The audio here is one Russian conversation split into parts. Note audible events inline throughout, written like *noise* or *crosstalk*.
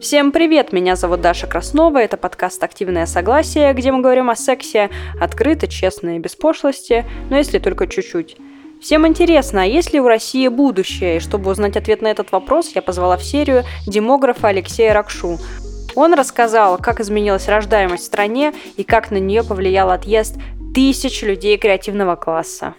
Всем привет, меня зовут Даша Краснова, это подкаст «Активное согласие», где мы говорим о сексе открыто, честно и без пошлости, но если только чуть-чуть. Всем интересно, а есть ли у России будущее? И чтобы узнать ответ на этот вопрос, я позвала в серию демографа Алексея Ракшу. Он рассказал, как изменилась рождаемость в стране и как на нее повлиял отъезд тысяч людей креативного класса.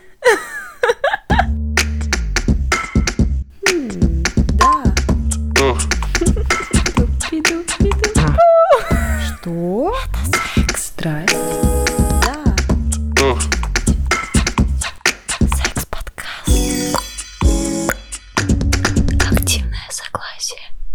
Что? Это секс. Страсть?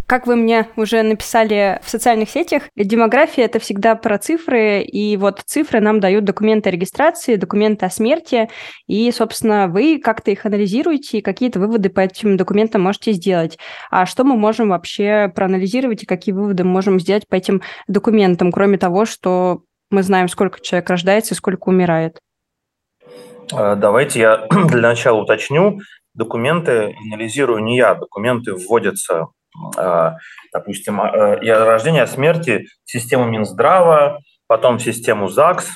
Как вы мне уже написали в социальных сетях, демография — это всегда про цифры, и вот цифры нам дают документы о регистрации, документы о смерти, и, собственно, вы как-то их анализируете и какие-то выводы по этим документам можете сделать. А что мы можем вообще проанализировать и какие выводы мы можем сделать по этим документам, кроме того, что мы знаем, сколько человек рождается и сколько умирает? э, Давайте я *clears throat* для начала уточню. Документы анализирую не я. Документы вводятся, допустим, э, и о рождении, о смерти систему Минздрава, потом систему ЗАГС,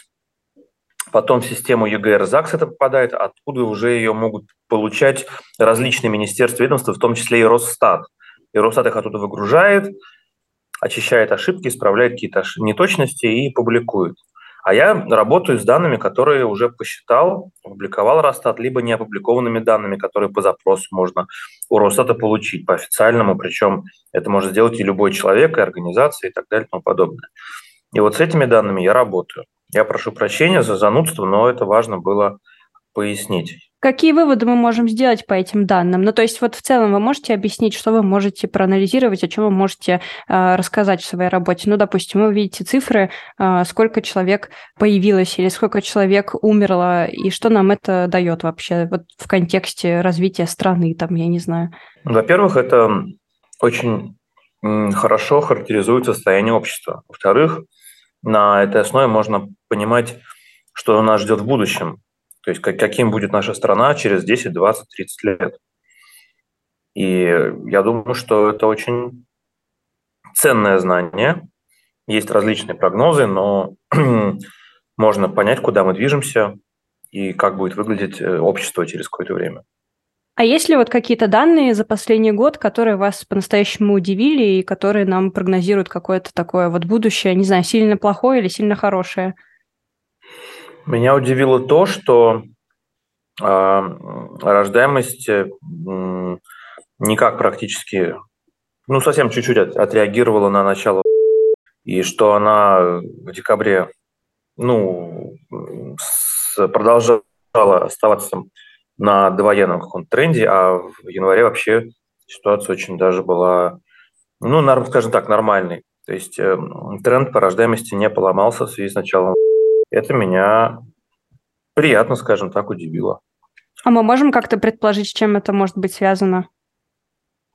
потом систему ЕГР ЗАГС это попадает, откуда уже ее могут получать различные министерства, ведомства, в том числе и Росстат. И Росстат их оттуда выгружает, очищает ошибки, исправляет какие-то неточности и публикует. А я работаю с данными, которые уже посчитал, опубликовал Росстат, либо неопубликованными данными, которые по запросу можно у Росстата получить по официальному, причем это может сделать и любой человек, и организация, и так далее, и тому подобное. И вот с этими данными я работаю. Я прошу прощения за занудство, но это важно было пояснить. Какие выводы мы можем сделать по этим данным? Ну, то есть вот в целом вы можете объяснить, что вы можете проанализировать, о чем вы можете э, рассказать в своей работе? Ну, допустим, вы видите цифры, э, сколько человек появилось или сколько человек умерло, и что нам это дает вообще вот в контексте развития страны, там, я не знаю. Во-первых, это очень хорошо характеризует состояние общества. Во-вторых, на этой основе можно понимать, что нас ждет в будущем. То есть как- каким будет наша страна через 10, 20, 30 лет. И я думаю, что это очень ценное знание. Есть различные прогнозы, но *clears throat* можно понять, куда мы движемся и как будет выглядеть э, общество через какое-то время. А есть ли вот какие-то данные за последний год, которые вас по-настоящему удивили и которые нам прогнозируют какое-то такое вот будущее, не знаю, сильно плохое или сильно хорошее? Меня удивило то, что а, рождаемость э, никак практически, ну, совсем чуть-чуть от- отреагировала на начало, и что она в декабре, ну, продолжала оставаться на довоенном каком-то тренде, а в январе вообще ситуация очень даже была, ну, скажем так, нормальной. То есть э, м, тренд по рождаемости не поломался в связи с началом. Это меня приятно, скажем так, удивило. А мы можем как-то предположить, с чем это может быть связано?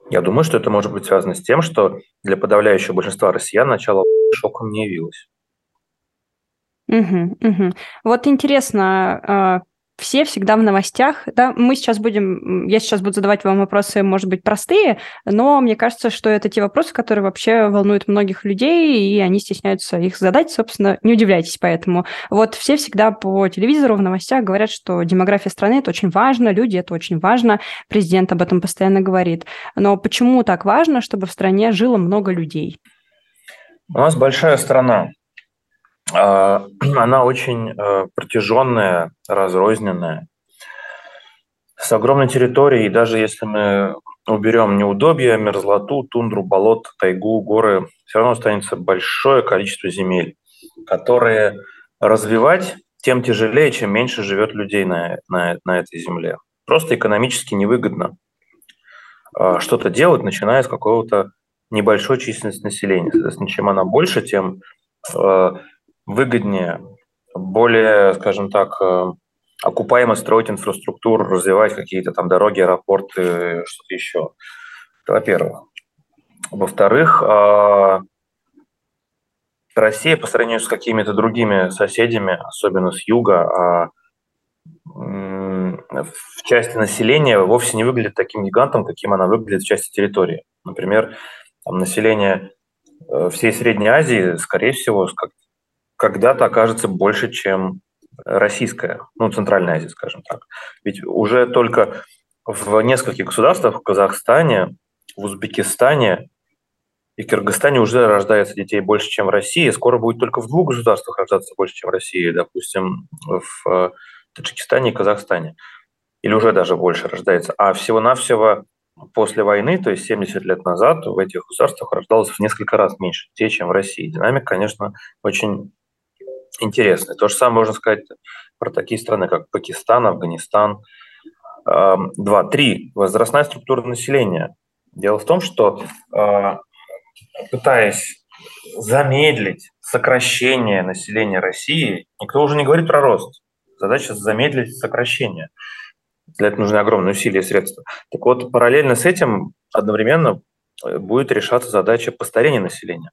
Я думаю, что это может быть связано с тем, что для подавляющего большинства россиян начало *laughs* шоком не явилось. Мгм, мгм. Вот интересно, а, все всегда в новостях, да, мы сейчас будем, я сейчас буду задавать вам вопросы, может быть, простые, но мне кажется, что это те вопросы, которые вообще волнуют многих людей, и они стесняются их задать, собственно, не удивляйтесь поэтому. Вот все всегда по телевизору в новостях говорят, что демография страны – это очень важно, люди – это очень важно, президент об этом постоянно говорит. Но почему так важно, чтобы в стране жило много людей? У нас большая страна. А, *clears throat* Она очень э, протяженная, разрозненная, с огромной территорией. И даже если мы уберем неудобья, мерзлоту, тундру, болот, тайгу, горы, все равно останется большое количество земель, которые развивать тем тяжелее, чем меньше живет людей на, на, на этой земле. Просто экономически невыгодно а, что-то делать, начиная с какого-то небольшой численности населения. Соответственно, чем она больше, тем э, выгоднее, более, скажем так, э, окупаемо строить инфраструктуру, развивать какие-то там дороги, аэропорты, что-то еще. Это во-первых. Во-вторых, э, Россия по сравнению с какими-то другими соседями, особенно с юга, а, в части населения вовсе не выглядит таким гигантом, каким она выглядит в части территории. Например, там население э, всей Средней Азии, скорее всего, когда-то окажется больше, чем российская, ну, Центральная Азия, скажем так. Ведь уже только в нескольких государствах, в Казахстане, в Узбекистане и Кыргызстане уже рождается детей больше, чем в России. Скоро будет только в двух государствах рождаться больше, чем в России, допустим, в э, Таджикистане и Казахстане. Или уже даже больше рождается. А всего-навсего после войны, то есть 70 лет назад, в этих государствах рождалось в несколько раз меньше детей, чем в России. Динамика, конечно, очень интересная. То же самое можно сказать про такие страны, как Пакистан, Афганистан. Два, три. Возрастная структура населения. Дело в том, что а, пытаясь замедлить сокращение населения России, никто уже не говорит про рост. Задача замедлить сокращение. Для этого нужны огромные усилия и средства. Так вот, параллельно с этим одновременно э, будет решаться задача постарения населения.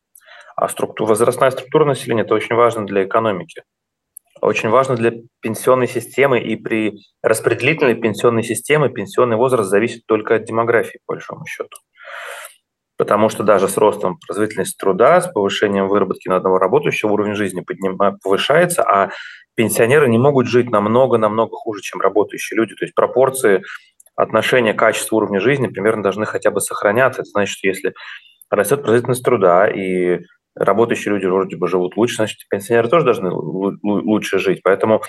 А структура, возрастная структура населения – это очень важно для экономики. Очень важно для пенсионной системы, и при распределительной пенсионной системе пенсионный возраст зависит только от демографии, по большому счету. Потому что даже с ростом производительности труда, с повышением выработки на одного работающего уровень жизни подним, повышается, а пенсионеры не могут жить намного-намного хуже, чем работающие люди. То есть пропорции отношения качества уровня жизни примерно должны хотя бы сохраняться. Это значит, что если растет производительность труда и работающие люди вроде бы живут лучше, значит, пенсионеры тоже должны лучше жить. Поэтому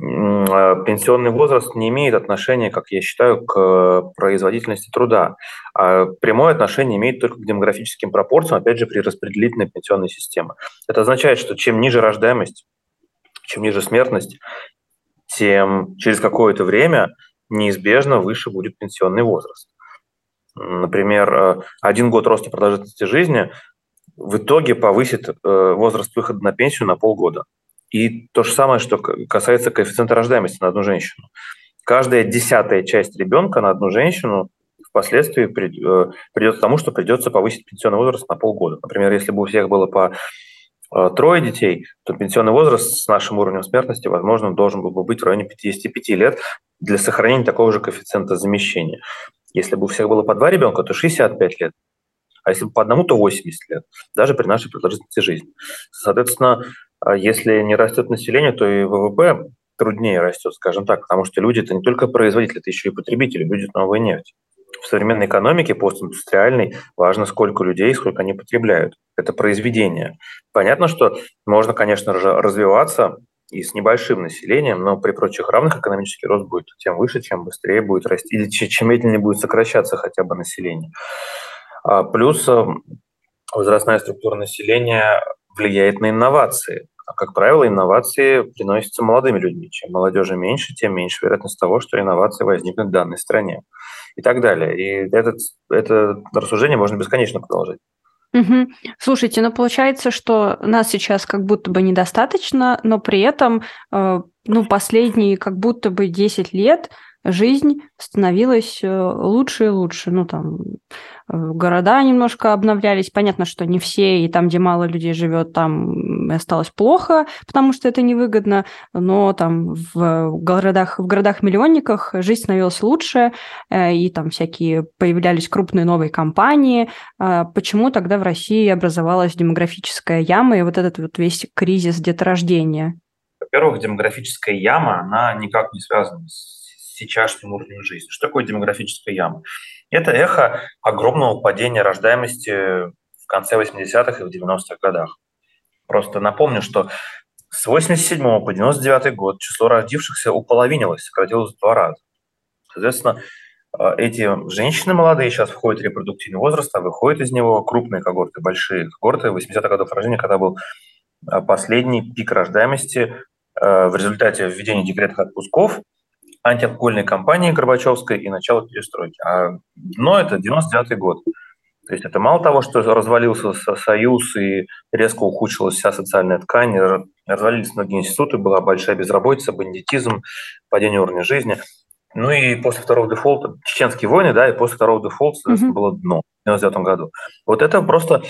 а, пенсионный возраст не имеет отношения, как я считаю, к производительности труда. А прямое отношение имеет только к демографическим пропорциям, опять же, при распределительной пенсионной системе. Это означает, что чем ниже рождаемость, чем ниже смертность, тем через какое-то время неизбежно выше будет пенсионный возраст. Например, э, один год роста продолжительности жизни в итоге повысит э, возраст выхода на пенсию на полгода. И то же самое, что касается коэффициента рождаемости на одну женщину. Каждая десятая часть ребенка на одну женщину впоследствии э, придет к тому, что придется повысить пенсионный возраст на полгода. Например, если бы у всех было по э, трое детей, то пенсионный возраст с нашим уровнем смертности, возможно, должен был бы быть в районе 55 лет для сохранения такого же коэффициента замещения. Если бы у всех было по два ребенка, то 65 лет. А если по одному, то 80 лет, даже при нашей продолжительности жизни. Соответственно, а если не растет население, то и ВВП труднее растет, скажем так, потому что люди – это не только производители, это еще и потребители, люди – новая нефть. В современной экономике, постиндустриальной, важно, сколько людей, сколько они потребляют. Это произведение. Понятно, что можно, конечно, развиваться и с небольшим населением, но при прочих равных экономический рост будет тем выше, чем быстрее будет расти, или чем медленнее будет сокращаться хотя бы население. А плюс э, возрастная структура населения влияет на инновации. А, как правило, инновации приносятся молодыми людьми. Чем молодежи меньше, тем меньше вероятность того, что инновации возникнут в данной стране. И так далее. И этот, это рассуждение можно бесконечно продолжать. Угу. Слушайте, ну получается, что нас сейчас как будто бы недостаточно, но при этом э, ну, последние как будто бы 10 лет жизнь становилась э, лучше и лучше. Ну, там, э, города немножко обновлялись. Понятно, что не все, и там, где мало людей живет, там осталось плохо, потому что это невыгодно, но там в городах, в городах-миллионниках жизнь становилась лучше, э, и там всякие появлялись крупные новые компании. А почему тогда в России образовалась демографическая яма и вот этот вот весь кризис деторождения? Во-первых, демографическая яма, она никак не связана с сейчасшним уровнем жизни. Что такое демографическая яма? Это эхо огромного падения рождаемости в конце 80-х и в 90-х годах. Просто напомню, что с 87 по 99 год число родившихся уполовинилось, сократилось в два раза. Соответственно, э, эти женщины молодые сейчас входят в репродуктивный возраст, а выходят из него крупные когорты, большие когорты 80-х годов рождения, когда был э, последний пик рождаемости э, в результате введения декретных отпусков антиалкогольной кампании Горбачевской и начало перестройки. А дно – это 99 год. То есть это мало того, что развалился Союз и резко ухудшилась вся социальная ткань, развалились многие институты, была большая безработица, бандитизм, падение уровня жизни. Ну и после второго дефолта, чеченские войны, да, и после второго дефолта, mm-hmm. было дно в 99 году. Вот это просто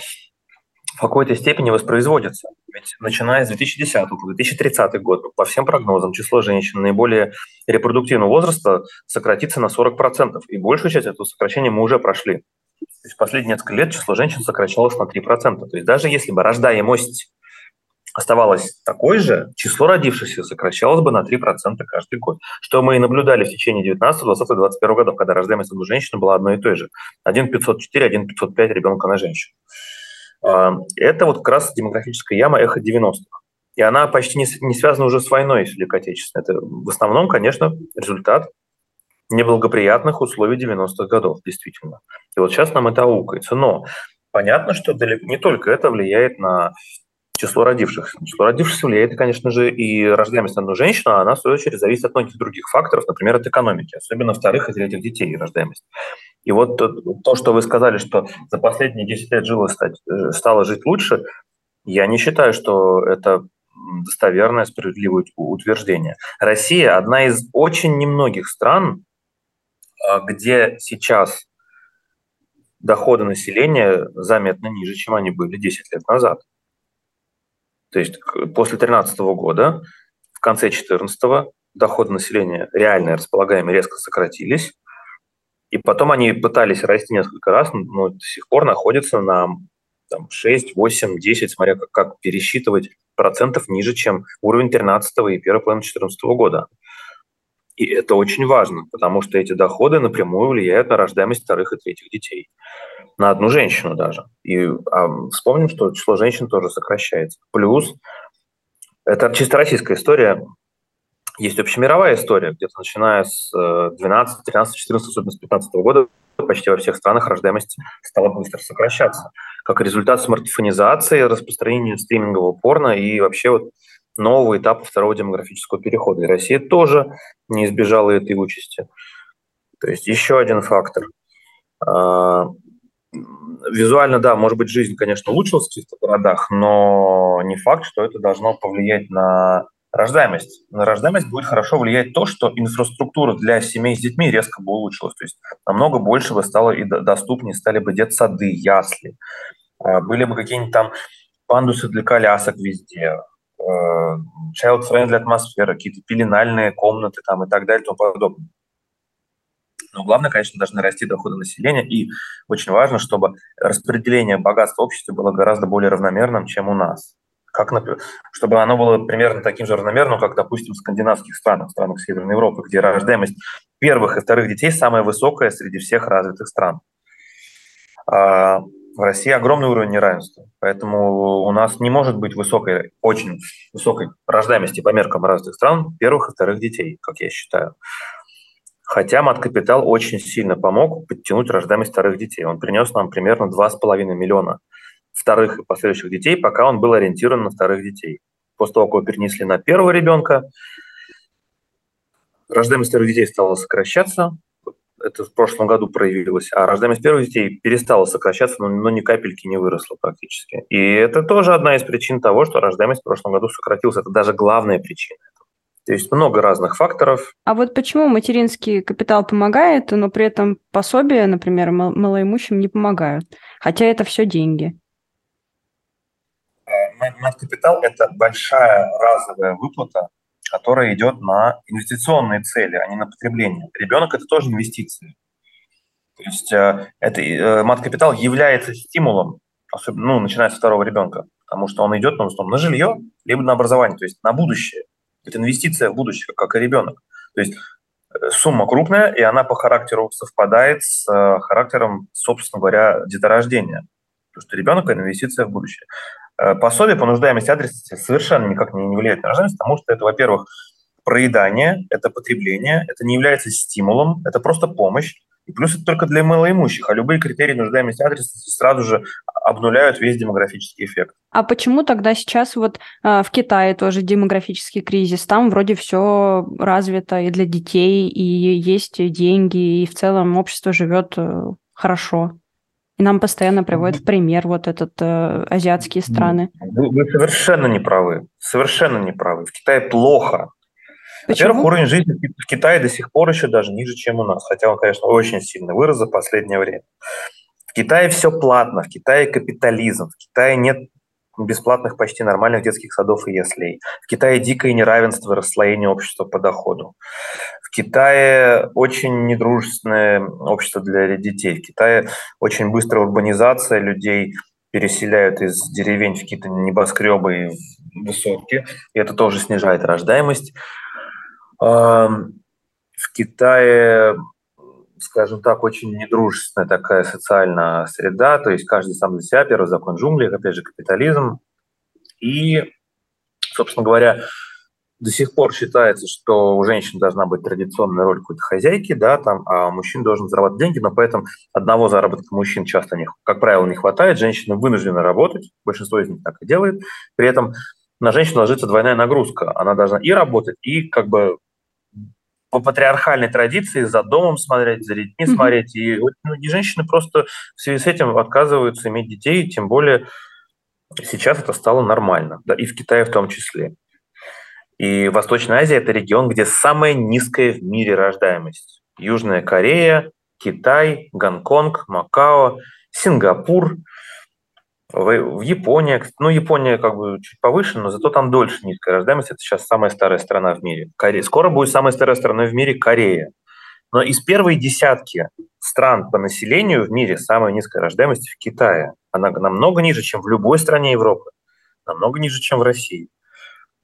в какой-то степени воспроизводится. Ведь начиная с 2010 по 2030 год, по всем прогнозам, число женщин наиболее репродуктивного возраста сократится на 40%. И большую часть этого сокращения мы уже прошли. То есть последние несколько лет число женщин сокращалось на 3%. То есть даже если бы рождаемость оставалась такой же, число родившихся сокращалось бы на 3% каждый год. Что мы и наблюдали в течение 19, 20, 21 годов, когда рождаемость одной женщины была одной и той же. 1,504, 1,505 ребенка на женщину. А, это вот как раз демографическая яма эхо 90-х. И она почти не, связана уже с войной Великой Отечественной. Это в основном, конечно, результат неблагоприятных условий 90-х годов, действительно. И вот сейчас нам это аукается. Но понятно, что далеко не только это влияет на число родившихся. Число родившихся влияет, конечно же, и рождаемость на одну женщину, а она, в свою очередь, зависит от многих других факторов, например, от экономики, особенно вторых и третьих детей рождаемость. И вот то, что вы сказали, что за последние 10 лет жило стать, э, стало жить лучше, я не считаю, что это достоверное, справедливое утверждение. Россия – одна из очень немногих стран, а, где сейчас доходы населения заметно ниже, чем они были 10 лет назад. То есть после 2013 года, в конце 2014 доходы населения реальные, располагаемые, резко сократились. И потом они пытались расти несколько раз, но до сих пор находятся на там, 6, 8, 10, смотря как, как пересчитывать, процентов ниже, чем уровень 13 и первой половины 2014 года. И это очень важно, потому что эти доходы напрямую влияют на рождаемость вторых и третьих детей. На одну женщину даже. И а, вспомним, что число женщин тоже сокращается. Плюс, это чисто российская история, есть общемировая история, где-то начиная с 12, 13, 14, особенно с 15 года почти во всех странах рождаемость стала быстро сокращаться. Как результат смартфонизации, распространения стримингового порно и вообще вот нового этапа второго демографического перехода. И Россия тоже не избежала этой участи. То есть еще один фактор. А, визуально, да, может быть, жизнь, конечно, улучшилась в каких-то городах, но не факт, что это должно повлиять на рождаемость. На рождаемость будет хорошо влиять то, что инфраструктура для семей с детьми резко бы улучшилась. То есть намного больше бы стало и доступнее, стали бы детсады, ясли. А, были бы какие-нибудь там пандусы для колясок везде, Э, child-friendly атмосфера, какие-то пеленальные комнаты там и так далее и тому подобное. Но главное, конечно, должны расти доходы населения, и очень важно, чтобы распределение богатства общества было гораздо более равномерным, чем у нас. Как, чтобы оно было примерно таким же равномерным, как, допустим, в скандинавских странах, в странах Северной Европы, где рождаемость первых и вторых детей самая высокая среди всех развитых стран. А, в России огромный уровень неравенства, поэтому у нас не может быть высокой, очень высокой рождаемости по меркам разных стран первых и вторых детей, как я считаю. Хотя мат-капитал очень сильно помог подтянуть рождаемость вторых детей. Он принес нам примерно 2,5 миллиона вторых и последующих детей, пока он был ориентирован на вторых детей. После того, как его перенесли на первого ребенка, рождаемость вторых детей стала сокращаться, это в прошлом году проявилось, а рождаемость первых детей перестала сокращаться, но, но ни капельки не выросла практически. И это тоже одна из причин того, что рождаемость в прошлом году сократилась. Это даже главная причина. То есть много разных факторов. А вот почему материнский капитал помогает, но при этом пособия, например, малоимущим не помогают? Хотя это все деньги. Мат-капитал – это большая разовая выплата которая идет на инвестиционные цели, а не на потребление. Ребенок – это тоже инвестиции. То есть э, это, э, мат-капитал является стимулом, особенно, ну, начиная с второго ребенка, потому что он идет ну, на жилье, либо на образование, то есть на будущее. Это инвестиция в будущее, как и ребенок. То есть э, сумма крупная, и она по характеру совпадает с характером, собственно говоря, деторождения. Потому что ребенок – это инвестиция в будущее. Э, пособие по нуждаемости адресности совершенно никак не, влияет на рождаемость, потому что это, во-первых, проедание, это потребление, это не является стимулом, это просто помощь. И плюс это только для малоимущих, а любые критерии нуждаемости адресности сразу же обнуляют весь демографический эффект. А почему тогда сейчас вот э, в Китае тоже демографический кризис? Там вроде все развито и для детей, и есть деньги, и в целом общество живет э, хорошо. И нам постоянно приводят в пример вот этот э, азиатские страны. Вы, вы совершенно не правы. Совершенно не правы. В Китае плохо. Во-первых, уровень жизни в Китае до сих пор еще даже ниже, чем у нас. Хотя он, конечно, очень сильно вырос за последнее время. В Китае все платно, в Китае капитализм, в Китае нет бесплатных почти нормальных детских садов и яслей. В Китае дикое неравенство и расслоение общества по доходу. В Китае очень недружественное общество для детей. В Китае очень быстрая урбанизация людей, переселяют из деревень в какие-то небоскребы и высотки, и это тоже снижает рождаемость. В Китае скажем так, очень недружественная такая социальная среда, то есть каждый сам за себя, первый закон джунглей, опять же, капитализм. И, собственно говоря, до сих пор считается, что у женщин должна быть традиционная роль какой-то хозяйки, да, там, а мужчин должен зарабатывать деньги, но поэтому одного заработка мужчин часто, не, как правило, не хватает, женщины вынуждены работать, большинство из них так и делает, при этом на женщину ложится двойная нагрузка, она должна и работать, и как бы по патриархальной традиции за домом смотреть, за детьми mm-hmm. смотреть. И многие женщины просто в связи с этим отказываются иметь детей, тем более сейчас это стало нормально, да, и в Китае в том числе. И Восточная Азия – это регион, где самая низкая в мире рождаемость. Южная Корея, Китай, Гонконг, Макао, Сингапур – в, Японии, ну, Япония как бы чуть повыше, но зато там дольше низкая рождаемость. Это сейчас самая старая страна в мире. Корея. Скоро будет самая старая страна в мире Корея. Но из первой десятки стран по населению в мире самая низкая рождаемость в Китае. Она намного ниже, чем в любой стране Европы. Намного ниже, чем в России.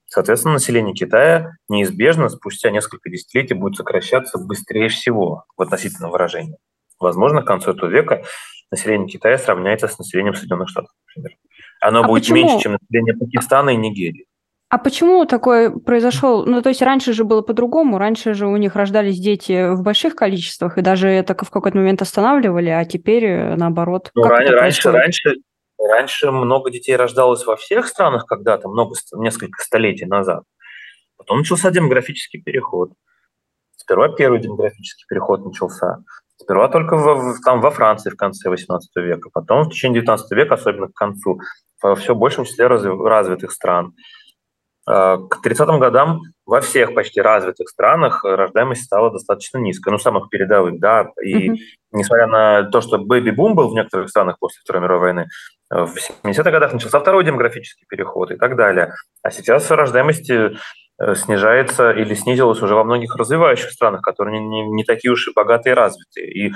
Соответственно, население Китая неизбежно спустя несколько десятилетий будет сокращаться быстрее всего в относительном выражении. Возможно, к концу этого века население Китая сравняется с населением Соединенных Штатов, например. Оно а будет почему? меньше, чем население Пакистана и Нигерии. А почему такое произошло? Ну, то есть раньше же было по-другому, раньше же у них рождались дети в больших количествах, и даже это в какой-то момент останавливали, а теперь э, наоборот. Ну, ран- раньше, раньше, раньше много детей рождалось во всех странах когда-то, много, несколько столетий назад. Потом начался демографический переход. Сперва первый демографический переход начался. Сперва только в, там, во Франции в конце XVIII века, потом в течение XIX века, особенно к концу, во все большем числе развитых стран. А, к 30-м годам во всех почти развитых странах рождаемость стала достаточно низкой, ну, самых передовых, да, и mm-hmm. несмотря на то, что бэби-бум был в некоторых странах после Второй мировой войны, в 70-х годах начался второй демографический переход и так далее. А сейчас рождаемость Э, снижается или снизилась уже во многих развивающих странах, которые не, не, не такие уж и богатые и развитые. И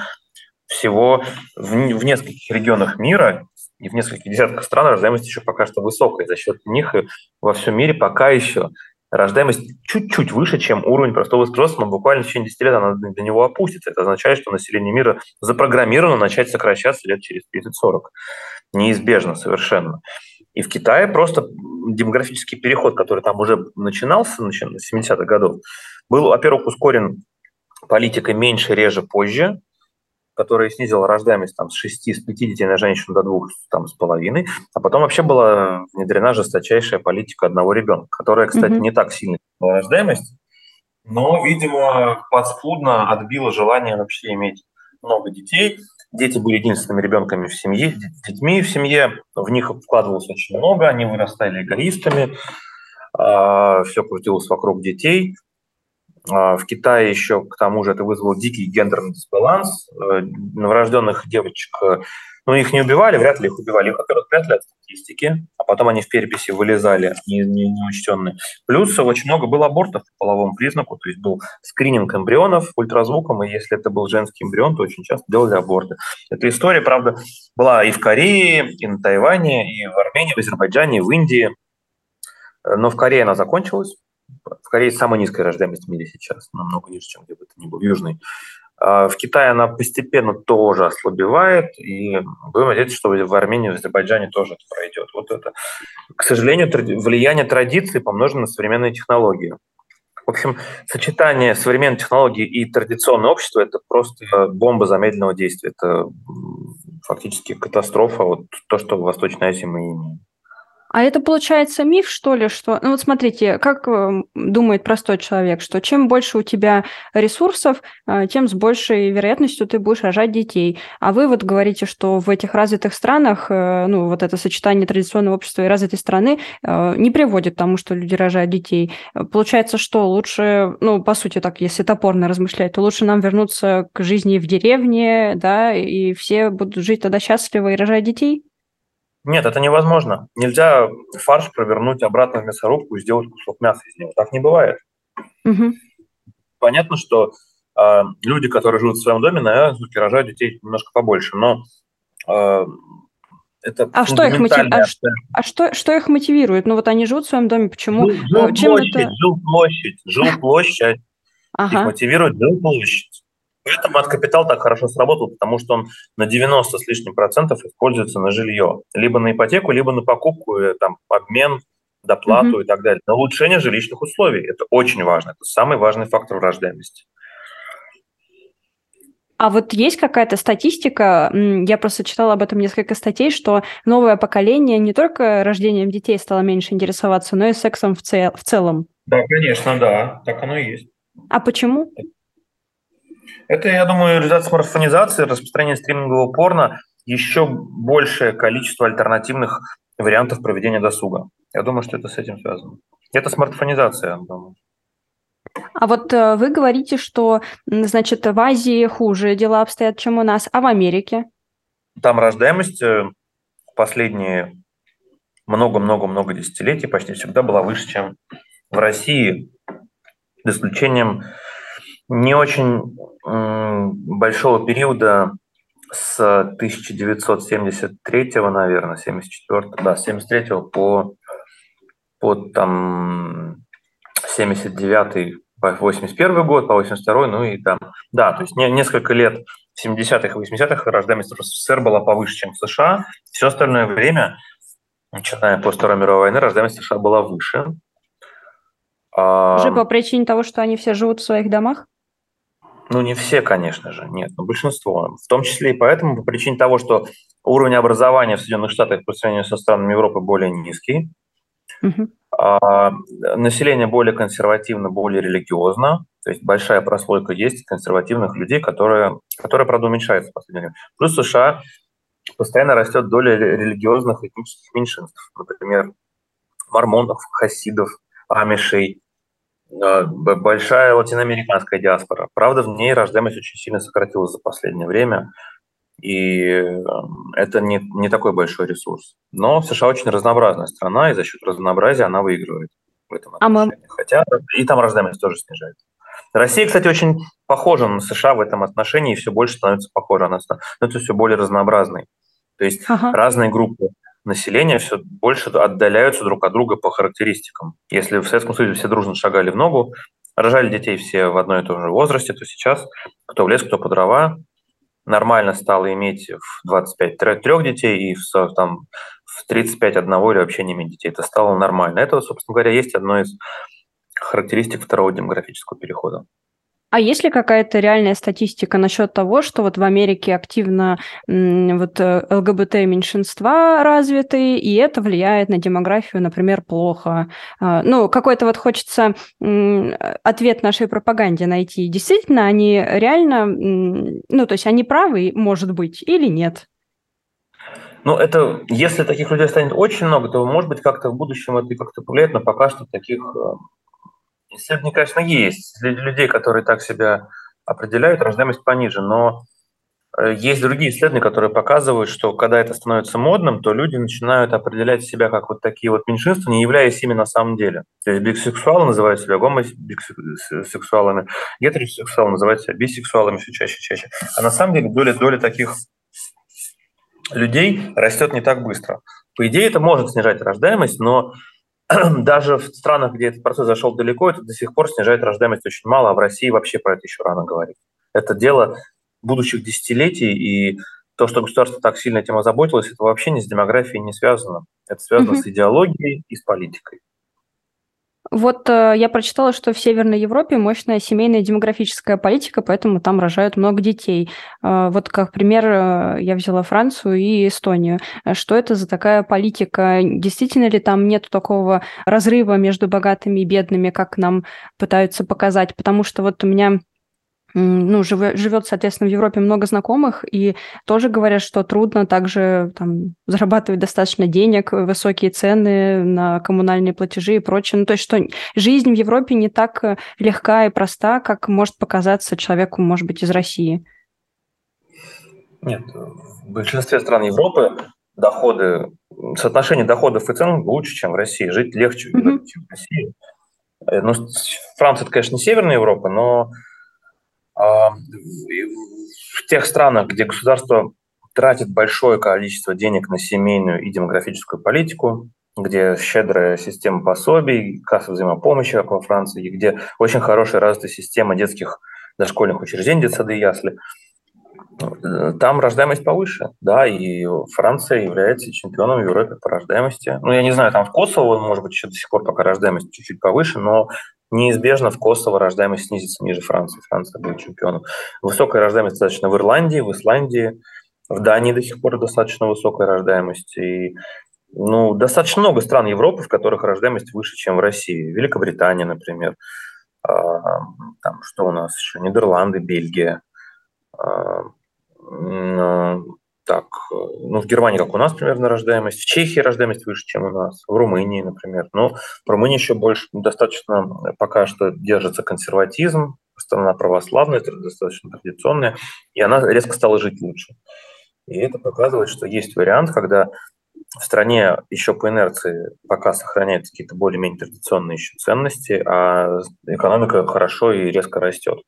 всего в, в нескольких регионах мира и в нескольких десятках стран рождаемость еще пока что высокая. За счет них во всем мире пока еще рождаемость чуть-чуть выше, чем уровень простого спроса, но буквально в течение 10 лет она до него опустится. Это означает, что население мира запрограммировано начать сокращаться лет через 30-40. Неизбежно совершенно. И в Китае просто демографический переход, который там уже начинался, начиная с 70-х годов, был, во-первых, ускорен политикой меньше, реже, позже, которая снизила рождаемость там, с 6, с 5 детей на женщину до 2 там, с половиной, а потом вообще была внедрена жесточайшая политика одного ребенка, которая, кстати, mm-hmm. не так сильно рождаемость, но, видимо, подспудно отбила желание вообще иметь много детей, Дети были единственными ребенками в семье, детьми в семье, в них вкладывалось очень много, они вырастали эгоистами, а, все крутилось вокруг детей. А, в Китае еще, к тому же, это вызвало дикий гендерный дисбаланс. Э, новорожденных девочек э, ну, их не убивали, вряд ли их убивали. Их, во-первых, прятали от статистики, а потом они в переписи вылезали не, не, неучтенные. Плюс очень много было абортов по половому признаку, то есть был скрининг эмбрионов ультразвуком, и если это был женский эмбрион, то очень часто делали аборты. Эта история, правда, была и в Корее, и на Тайване, и в Армении, в Азербайджане, и в Индии. Но в Корее она закончилась. В Корее самая низкая рождаемость в мире сейчас, намного ниже, чем где бы то ни было, в Южной. А в Китае она постепенно тоже ослабевает, и будем надеяться, что в Армении, в Азербайджане тоже это пройдет. Вот это, к сожалению, влияние традиции помножено на современные технологии. В общем, сочетание современной технологии и традиционного общества – это просто бомба замедленного действия. Это фактически катастрофа, вот то, что в Восточной Азии мы имеем. А это получается миф, что ли, что... Ну вот смотрите, как э, думает простой человек, что чем больше у тебя ресурсов, э, тем с большей вероятностью ты будешь рожать детей. А вы вот говорите, что в этих развитых странах, э, ну вот это сочетание традиционного общества и развитой страны не приводит к тому, что люди рожают детей. Получается, что лучше, ну по сути так, если топорно размышлять, то лучше нам вернуться к жизни в деревне, да, и все будут жить тогда счастливо и рожать детей? Нет, это невозможно. Нельзя фарш провернуть обратно в мясорубку и сделать кусок мяса из него. Так не бывает. Мгм. Понятно, что э, люди, которые живут в своем доме, наверное, рожают детей немножко побольше, но э, это А что их мотив- а А что, что их мотивирует? Ну вот они живут в своем доме, почему? Жил- Ну, чем жилплощадь, это- жилплощадь, жилплощадь. *laughs* Их Ага. мотивирует жилплощадь. Поэтому от капитал так хорошо сработал, потому что он на 90 с лишним процентов используется на жилье. Либо на ипотеку, либо на покупку, э, там, обмен, доплату Мгм. и так далее. На улучшение жилищных условий. Это очень важно. Это самый важный фактор в рождаемости. А вот есть какая-то статистика, я просто читала об этом несколько статей, что новое поколение не только рождением детей стало меньше интересоваться, но и сексом в, цел- в целом. Да, конечно, да. Так оно и есть. А почему? Это, я думаю, результат смартфонизации, распространения стримингового порно, еще большее количество альтернативных вариантов проведения досуга. Я думаю, что это с этим связано. Это смартфонизация, я думаю. А вот э, вы говорите, что, значит, в Азии хуже дела обстоят, чем у нас, а в Америке? Там рождаемость э, последние много-много-много десятилетий почти всегда была выше, чем в России, за исключением не очень большого периода с 1973, наверное, 74, да, 73 по, по там 79 по 81 год, по 82 ну и там, да, то есть не- несколько лет в 70-х и 80-х рождаемость СССР была повыше, чем в США. Все остальное время, начиная после Второй мировой войны, рождаемость США была выше. А, Уже по причине того, что они все живут в своих домах? Ну, не все, конечно же, нет, но большинство. В том числе и поэтому, по причине того, что уровень образования в Соединенных Штатах по сравнению со странами Европы более низкий, Мгм. а, население более консервативно, более религиозно, то есть большая прослойка есть консервативных людей, которые, которые правда, уменьшается в последнее время. Плюс в США постоянно растет доля ре- религиозных этнических меньшинств, например, мормонов, хасидов, амишей, большая латиноамериканская диаспора. Правда, в ней рождаемость очень сильно сократилась за последнее время, и э, это не, не такой большой ресурс. Но США очень разнообразная страна, и за счет разнообразия она выигрывает в этом А мы- отношении. Хотя и там рождаемость тоже снижается. Россия, кстати, очень похожа на США в этом отношении, и все больше становится похожа на ста- но это все более разнообразной. То есть Ага. разные группы населения все больше отдаляются друг от друга по характеристикам. Если в Советском Союзе все дружно шагали в ногу, рожали детей все в одной и том же возрасте, то сейчас кто в лес, кто по дрова, нормально стало иметь в 25 тре- трех детей и в, там, в 35 одного или вообще не иметь детей. Это стало нормально. Это, собственно говоря, есть одно из характеристик второго демографического перехода. А есть ли какая-то реальная статистика насчет того, что вот в Америке активно вот э, ЛГБТ-меньшинства развиты, и это влияет на демографию, например, плохо? А, Ну, какой-то вот хочется ответ нашей пропаганде найти. Действительно, они реально, ну, то есть они правы, может быть, или нет? Ну, это, если таких людей станет очень много, то, может быть, как-то в будущем это как-то повлияет, но пока что таких исследований, конечно, есть. Среди людей, которые так себя определяют, рождаемость пониже, но э, есть другие исследования, которые показывают, что когда это становится модным, то люди начинают определять себя как вот такие вот меньшинства, не являясь ими на самом деле. То есть бисексуалы называют себя гомосексуалами, гетеросексуалы называют себя бисексуалами все чаще и чаще. А на самом деле доля, доля таких людей растет не так быстро. По идее, это может снижать рождаемость, но *clears throat* даже в странах, где этот процесс зашел далеко, это до сих пор снижает рождаемость очень мало, а в России вообще про это еще рано говорить. Это дело будущих десятилетий, и то, что государство так сильно этим озаботилось, это вообще не с демографией не связано. Это связано Мгм. с идеологией и с политикой. Вот э, я прочитала, что в Северной Европе мощная семейная демографическая политика, поэтому там рожают много детей. Э, вот как пример э, я взяла Францию и Эстонию. Что это за такая политика? Действительно ли там нет такого разрыва между богатыми и бедными, как нам пытаются показать? Потому что вот у меня ну, живе- живет, соответственно, в Европе много знакомых, и тоже говорят, что трудно также там, зарабатывать достаточно денег, высокие цены на коммунальные платежи и прочее. Ну, то есть, что жизнь в Европе не так э, легка и проста, как может показаться человеку, может быть, из России. Нет, в большинстве стран Европы доходы, соотношение доходов и цен лучше, чем в России. Жить легче, mm-hmm. чем в России. Э, ну, Франция, это, конечно, не Северная Европа, но в тех странах, где государство тратит большое количество денег на семейную и демографическую политику, где щедрая система пособий, касса взаимопомощи, как во Франции, где очень хорошая развитая система детских дошкольных учреждений, детсады и ясли, там рождаемость повыше, да, и Франция является чемпионом в Европе по рождаемости. Ну, я не знаю, там в Косово, может быть, еще до сих пор пока рождаемость чуть-чуть повыше, но неизбежно в Косово рождаемость снизится ниже Франции. Франция будет чемпионом. Высокая рождаемость достаточно в Ирландии, в Исландии, в Дании до сих пор достаточно высокая рождаемость. И ну, достаточно много стран Европы, в которых рождаемость выше, чем в России. Великобритания, например. А, там, что у нас еще? Нидерланды, Бельгия. Так, ну, в Германии, как у нас примерно рождаемость, в Чехии рождаемость выше, чем у нас, в Румынии, например. Но в Румынии еще больше достаточно пока что держится консерватизм, страна православная, достаточно традиционная, и она резко стала жить лучше. И это показывает, что есть вариант, когда в стране еще по инерции пока сохраняются какие-то более-менее традиционные еще ценности, а экономика хорошо и резко растет.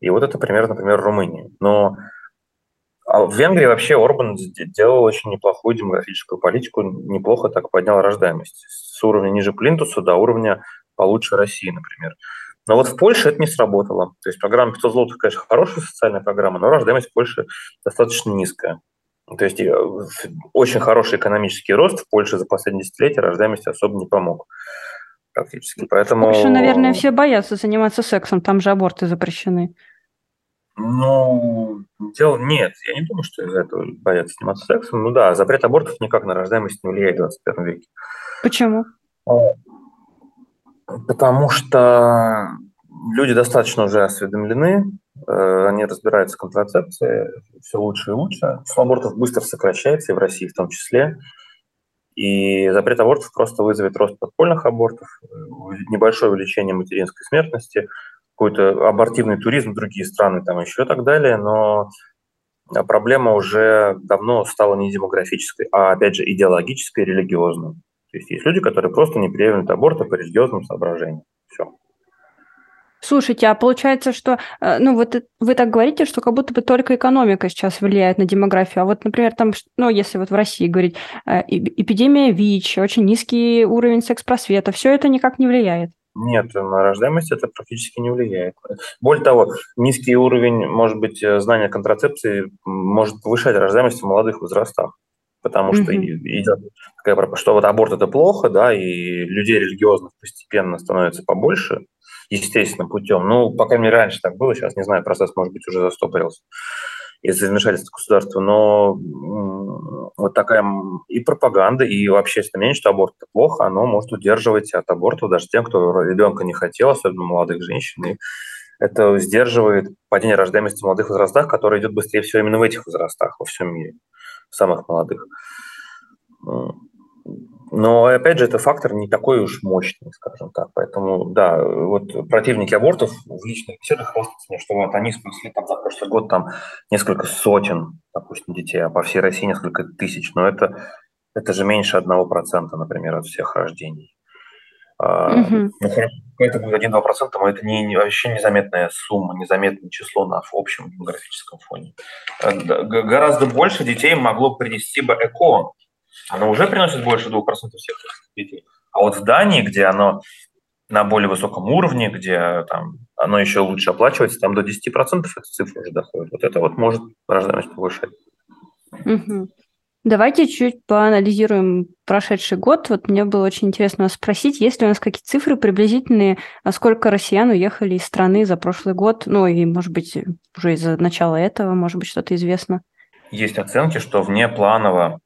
И вот это пример, например, Румынии. Но а в Венгрии вообще Орбан делал очень неплохую демографическую политику, неплохо так поднял рождаемость. С уровня ниже Плинтуса до уровня получше России, например. Но вот в Польше это не сработало. То есть программа 500 злотых, конечно, хорошая социальная программа, но рождаемость в Польше достаточно низкая. То есть э, очень хороший экономический рост в Польше за последние десятилетия рождаемости особо не помог практически. Поэтому... В Польше, наверное, все боятся заниматься сексом, там же аборты запрещены. Ну, дело нет. Я не думаю, что из-за этого боятся заниматься сексом. Ну да, запрет абортов никак на рождаемость не влияет в 21 веке. Почему? Потому что люди достаточно уже осведомлены, э, они разбираются в контрацепции все лучше и лучше. Число абортов быстро сокращается, и в России в том числе. И запрет абортов просто вызовет рост подпольных абортов, э, небольшое увеличение материнской смертности, какой-то абортивный туризм в другие страны там еще и так далее, но проблема уже давно стала не демографической, а, опять же, идеологической религиозной. То есть есть люди, которые просто не приемлют аборта по религиозным соображениям. Все. Слушайте, а получается, что, э, ну, вот вы так говорите, что как будто бы только экономика сейчас влияет на демографию, а вот, например, там, ну, если вот в России говорить, э, эпидемия ВИЧ, очень низкий уровень секс-просвета, все это никак не влияет? Нет, на рождаемость это практически не влияет. Более того, низкий уровень, может быть, э, знания контрацепции может повышать рождаемость в молодых возрастах. Потому mm-hmm. что идет такая что вот аборт это плохо, да, и людей религиозных постепенно становится побольше, естественным путем. Ну, по крайней мере, раньше так было, сейчас не знаю, процесс, может быть, уже застопорился из-за вмешательства государства, но вот такая и пропаганда, и общественное мнение, что аборт – плохо, оно может удерживать от аборта даже тем, кто ребенка не хотел, особенно молодых женщин, и это сдерживает падение рождаемости в молодых возрастах, которое идет быстрее всего именно в этих возрастах во всем мире, самых молодых. Но, опять же, это фактор не такой уж мощный, скажем так. Поэтому, да, вот противники абортов в личных беседах хвастаются мне, что вот они спасли там за прошлый год там несколько сотен, допустим, детей, а по всей России несколько тысяч. Но это, это же меньше одного процента, например, от всех рождений. Mm-hmm. это будет 1-2%, но это не, вообще незаметная сумма, незаметное число на общем демографическом фоне. Э, гораздо больше детей могло принести бы ЭКО, оно уже приносит больше 2% всех детей. А вот в Дании, где оно на более высоком уровне, где там оно еще лучше оплачивается, там до 10% эта цифра уже доходит. Вот это вот может рождаемость повышать. Угу. Давайте чуть поанализируем прошедший год. Вот мне было очень интересно вас спросить, есть ли у нас какие цифры приблизительные, а сколько россиян уехали из страны за прошлый год, ну и, может быть, уже из-за начала этого, может быть, что-то известно? Есть оценки, что вне планово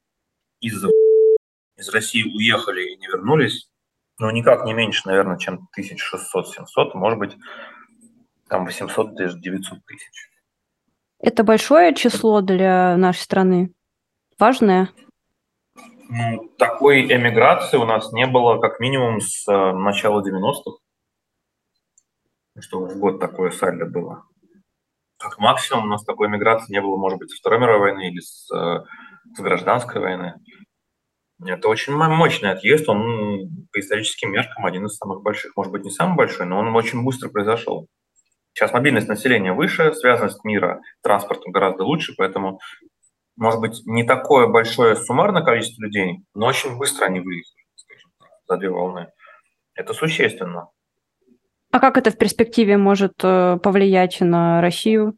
из, *laughs* из России уехали и не вернулись, ну, никак не меньше, наверное, чем 1600-700, может быть, там 800, даже 900 тысяч. Это большое число для нашей страны? Важное? Ну, такой эмиграции у нас не было как минимум с э, начала 90-х, что в год такое сальдо было. Как максимум у нас такой эмиграции не было, может быть, со Второй мировой войны или с, э, с гражданской войны. Это очень мощный отъезд, он по историческим меркам один из самых больших, может быть, не самый большой, но он очень быстро произошел. Сейчас мобильность населения выше, связанность мира транспортом гораздо лучше, поэтому, может быть, не такое большое суммарное количество людей, но очень быстро они выехали, скажем так, за две волны. Это существенно. А как это в перспективе может э, повлиять на Россию?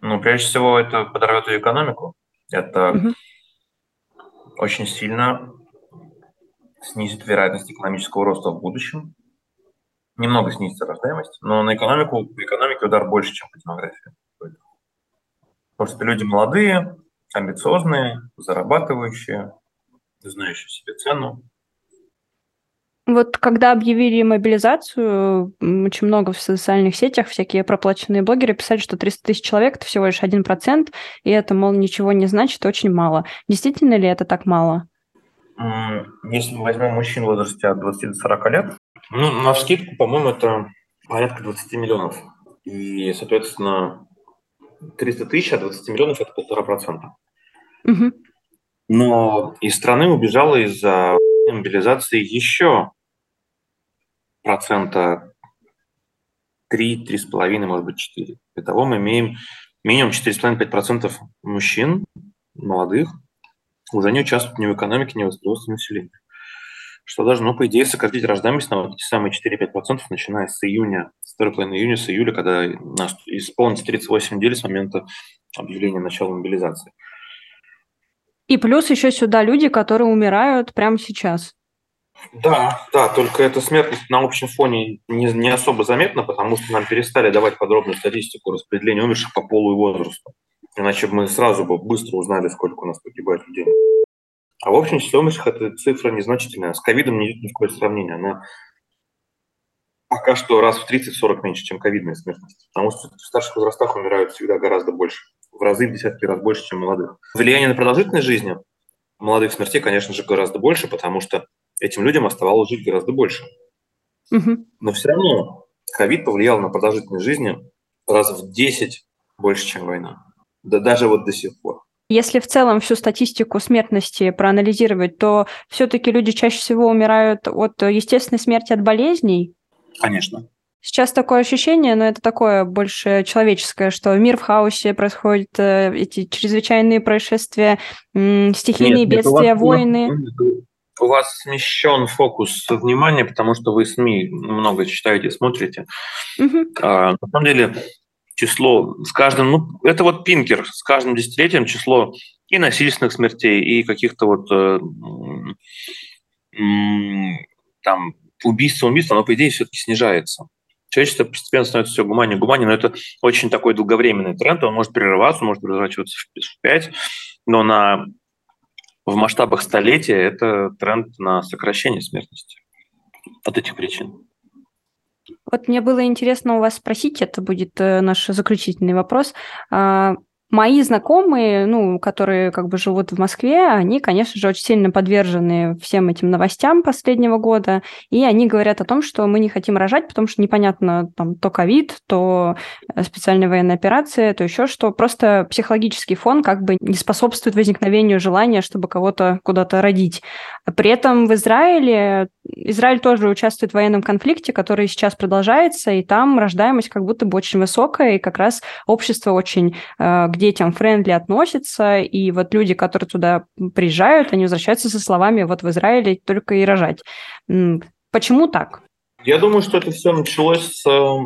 Ну, прежде всего, это подорвет ее экономику. Это угу. очень сильно снизит вероятность экономического роста в будущем немного снизится рождаемость, но на экономику, по экономике удар больше, чем по демографии. Потому что люди молодые, амбициозные, зарабатывающие, знающие себе цену. Вот когда объявили мобилизацию, очень много в социальных сетях всякие проплаченные блогеры писали, что 300 тысяч человек – это всего лишь 1%, и это, мол, ничего не значит, очень мало. Действительно ли это так мало? Если мы возьмем мужчин в возрасте от 20 до 40 лет, ну, на вскидку, по-моему, это порядка 20 миллионов. И, соответственно, 300 тысяч от 20 миллионов – это полтора процента. Угу. Но из страны убежало из-за мобилизации еще процента 3, 3,5, может быть, 4. Итого мы имеем минимум 4,5-5% мужчин, молодых, уже не участвуют ни в экономике, ни в производстве населения что должно, по идее, сократить рождаемость на вот эти самые 4-5%, начиная с июня, с второй половины июня, с июля, когда исполнится 38 недель с момента объявления начала мобилизации. И плюс еще сюда люди, которые умирают прямо сейчас. Да, да, только эта смертность на общем фоне не, не особо заметна, потому что нам перестали давать подробную статистику распределения умерших по полу и возрасту. Иначе бы мы сразу бы быстро узнали, сколько у нас погибает людей. А в общем числе умерших эта цифра незначительная. С ковидом не идет ни в какое сравнение. Она пока что раз в 30-40 меньше, чем ковидная смертность. Потому что в старших возрастах умирают всегда гораздо больше. В разы, в десятки раз больше, чем молодых. Влияние на продолжительность жизни молодых смертей, конечно же, гораздо больше, потому что этим людям оставалось жить гораздо больше. Угу. Но все равно ковид повлиял на продолжительность жизни раз в 10 больше, чем война. Да даже вот до сих пор. Если в целом всю статистику смертности проанализировать, то все-таки люди чаще всего умирают от естественной смерти от болезней? Конечно. Сейчас такое ощущение, но это такое больше человеческое, что мир в хаосе, происходят э, эти чрезвычайные происшествия, стихийные нет, бедствия, нет, войны. У вас смещен фокус внимания, потому что вы СМИ много читаете, смотрите. Угу. А, на самом деле число с каждым, ну, это вот пинкер, с каждым десятилетием число и насильственных смертей, и каких-то вот э, э, там убийств, убийств, оно, по идее, все-таки снижается. Человечество постепенно становится все гуманнее, гуманнее, но это очень такой долговременный тренд, он может прерываться, может разворачиваться в 5, но на, в масштабах столетия это тренд на сокращение смертности от этих причин. Вот мне было интересно у вас спросить, это будет э, наш заключительный вопрос. Мои знакомые, ну, которые как бы живут в Москве, они, конечно же, очень сильно подвержены всем этим новостям последнего года, и они говорят о том, что мы не хотим рожать, потому что непонятно, там, то ковид, то э, специальная военная операция, то еще что. Просто психологический фон как бы не способствует возникновению желания, чтобы кого-то куда-то родить. При этом в Израиле, Израиль тоже участвует в военном конфликте, который сейчас продолжается, и там рождаемость как будто бы очень высокая, и как раз общество очень э, детям френдли относятся, и вот люди, которые туда приезжают, они возвращаются со словами «вот в Израиле только и рожать». Почему так? Я думаю, что это все началось с э,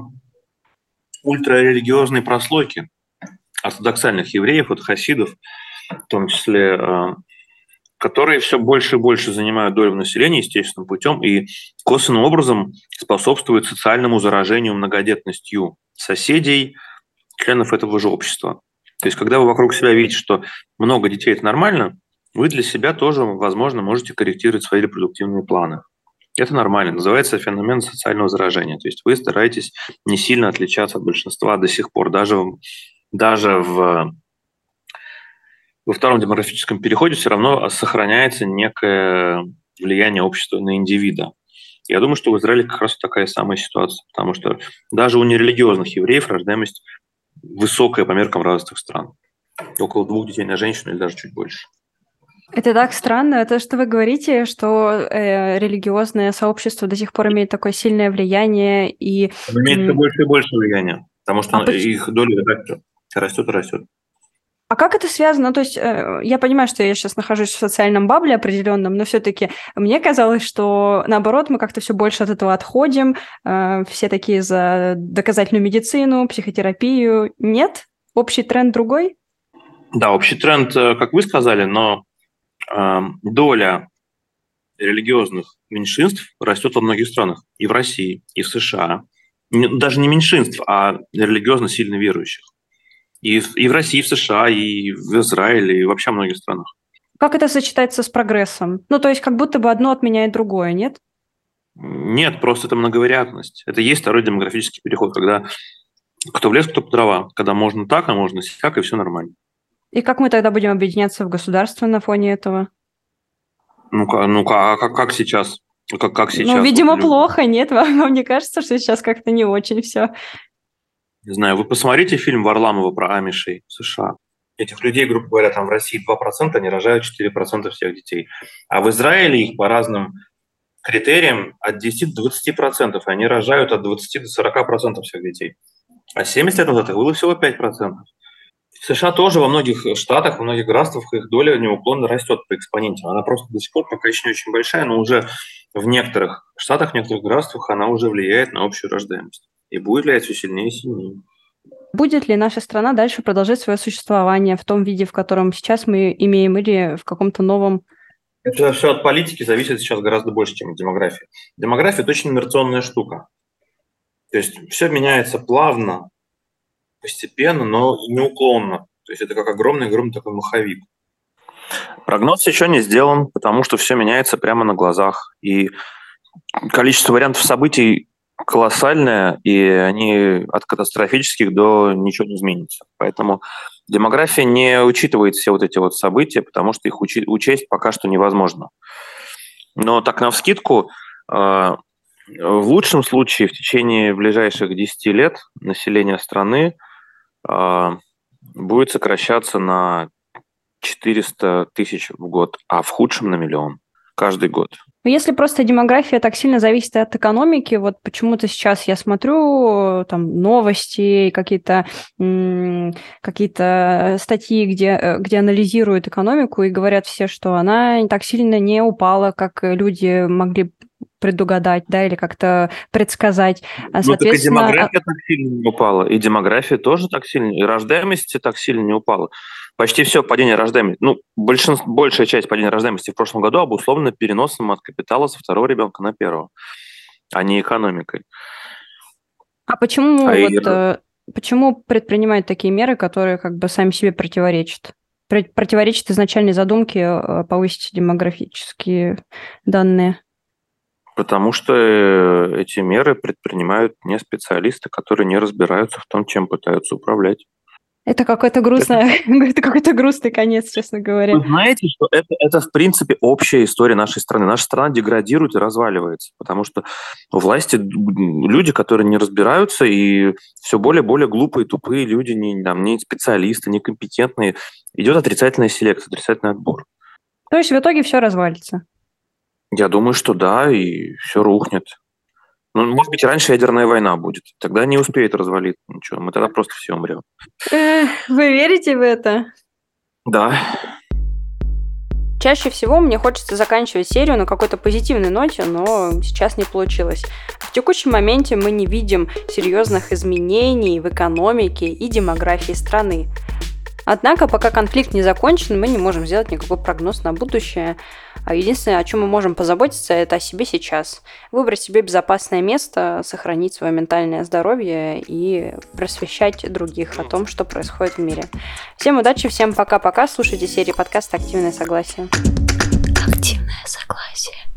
ультрарелигиозной прослойки ортодоксальных евреев, вот хасидов, в том числе, э, которые все больше и больше занимают долю в населении естественным путем и косвенным образом способствуют социальному заражению многодетностью соседей, членов этого же общества. То есть, когда вы вокруг себя видите, что много детей – это нормально, вы для себя тоже, возможно, можете корректировать свои репродуктивные планы. Это нормально. Называется феномен социального заражения. То есть вы стараетесь не сильно отличаться от большинства до сих пор. Даже, даже в, во втором демографическом переходе все равно сохраняется некое влияние общества на индивида. Я думаю, что в Израиле как раз такая самая ситуация, потому что даже у нерелигиозных евреев рождаемость высокая по меркам развитых стран. Около двух детей на женщину или даже чуть больше. Это так странно, это что вы говорите, что э, религиозное сообщество до сих пор имеет такое сильное влияние и... Оно имеет все больше и больше влияния, потому что А их доля растет, растет и растет. А как это связано? То есть э, я понимаю, что я сейчас нахожусь в социальном бабле определенном, но все-таки мне казалось, что наоборот мы как-то все больше от этого отходим, э, все такие за доказательную медицину, психотерапию. Нет? Общий тренд другой? Да, общий тренд, э, как вы сказали, но э, доля религиозных меньшинств растет во многих странах. И в России, и в США. Даже не меньшинств, а религиозно сильно верующих. И в, и в России, и в США, и в Израиле, и вообще во многих странах. Как это сочетается с прогрессом? Ну, то есть как будто бы одно отменяет другое, нет? Нет, просто это многовариантность. Это и есть второй демографический переход, когда кто в лес, кто по дрова. Когда можно так, а можно сяк, и все нормально. И как мы тогда будем объединяться в государство на фоне этого? Ну, ну а как, как сейчас? Как, как сейчас? ну, видимо, Вот плохо, нет? *laughs* Вам вам не кажется, что сейчас как-то не очень все? Не знаю, вы посмотрите фильм Варламова про амишей в США. Этих людей, грубо говоря, там в России 2%, они рожают 4% всех детей. А в Израиле их по разным критериям от 10 до 20%, и они рожают от 20 до 40% всех детей. А 70 лет назад их было всего 5%. В США тоже во многих штатах, во многих графствах их доля неуклонно растет по экспоненте. Она просто до сих пор пока еще не очень большая, но уже в некоторых штатах, в некоторых графствах она уже влияет на общую рождаемость. И будет влиять все сильнее и сильнее. Будет ли наша страна дальше продолжать свое существование в том виде, в котором сейчас мы имеем, или в каком-то новом? Это все от политики зависит сейчас гораздо больше, чем от демографии. Демография – это очень инерционная штука. То есть все меняется плавно, постепенно, но неуклонно. То есть это как огромный-огромный такой маховик. Прогноз еще не сделан, потому что все меняется прямо на глазах. И количество вариантов событий колоссальное, и они от катастрофических до ничего не изменится. Поэтому демография не учитывает все вот эти вот события, потому что их учи- учесть пока что невозможно. Но так навскидку, э, в лучшем случае в течение ближайших 10 лет население страны э, будет сокращаться на 400 тысяч в год, а в худшем на миллион каждый год. Но если просто демография так сильно зависит от экономики, вот почему-то сейчас я смотрю там новости, какие-то какие-то статьи, где, э, где анализируют экономику и говорят все, что она так сильно не упала, как люди могли предугадать, да, или как-то предсказать. А, Ну, так и соответственно, а- демография так сильно не упала, и демография тоже так сильно, и рождаемость так сильно не упала. Почти все падение рождаемости, ну, большинство, большая часть падения рождаемости в прошлом году обусловлена переносом от капитала со второго ребенка на первого, а не экономикой. А почему, А и- вот, э, почему предпринимают такие меры, которые как бы сами себе противоречат? Пр- Противоречат изначальной задумке э, повысить демографические данные. Потому что э, эти меры предпринимают не специалисты, которые не разбираются в том, чем пытаются управлять. Это какой-то грустный, *laughs* это какой-то грустный конец, честно говоря. Вы знаете, что это, это, в принципе, общая история нашей страны. Наша страна деградирует и разваливается, потому что у власти люди, которые не разбираются, и все более и более глупые, тупые люди, не, там, не специалисты, некомпетентные. Идет отрицательная селекция, отрицательный отбор. То есть в итоге все развалится. Я думаю, что да, и все рухнет. Ну, может быть, раньше ядерная война будет. Тогда не успеет развалиться ничего. Мы тогда просто все умрем. Вы верите в это? Да. Чаще всего мне хочется заканчивать серию на какой-то позитивной ноте, но сейчас не получилось. В текущем моменте мы не видим серьезных изменений в экономике и демографии страны. Однако, пока конфликт не закончен, мы не можем сделать никакой прогноз на будущее. А единственное, о чем мы можем позаботиться, это о себе сейчас. Выбрать себе безопасное место, сохранить свое ментальное здоровье и просвещать других о том, что происходит в мире. Всем удачи, всем пока-пока. Слушайте серии подкаста «Активное согласие». Активное согласие.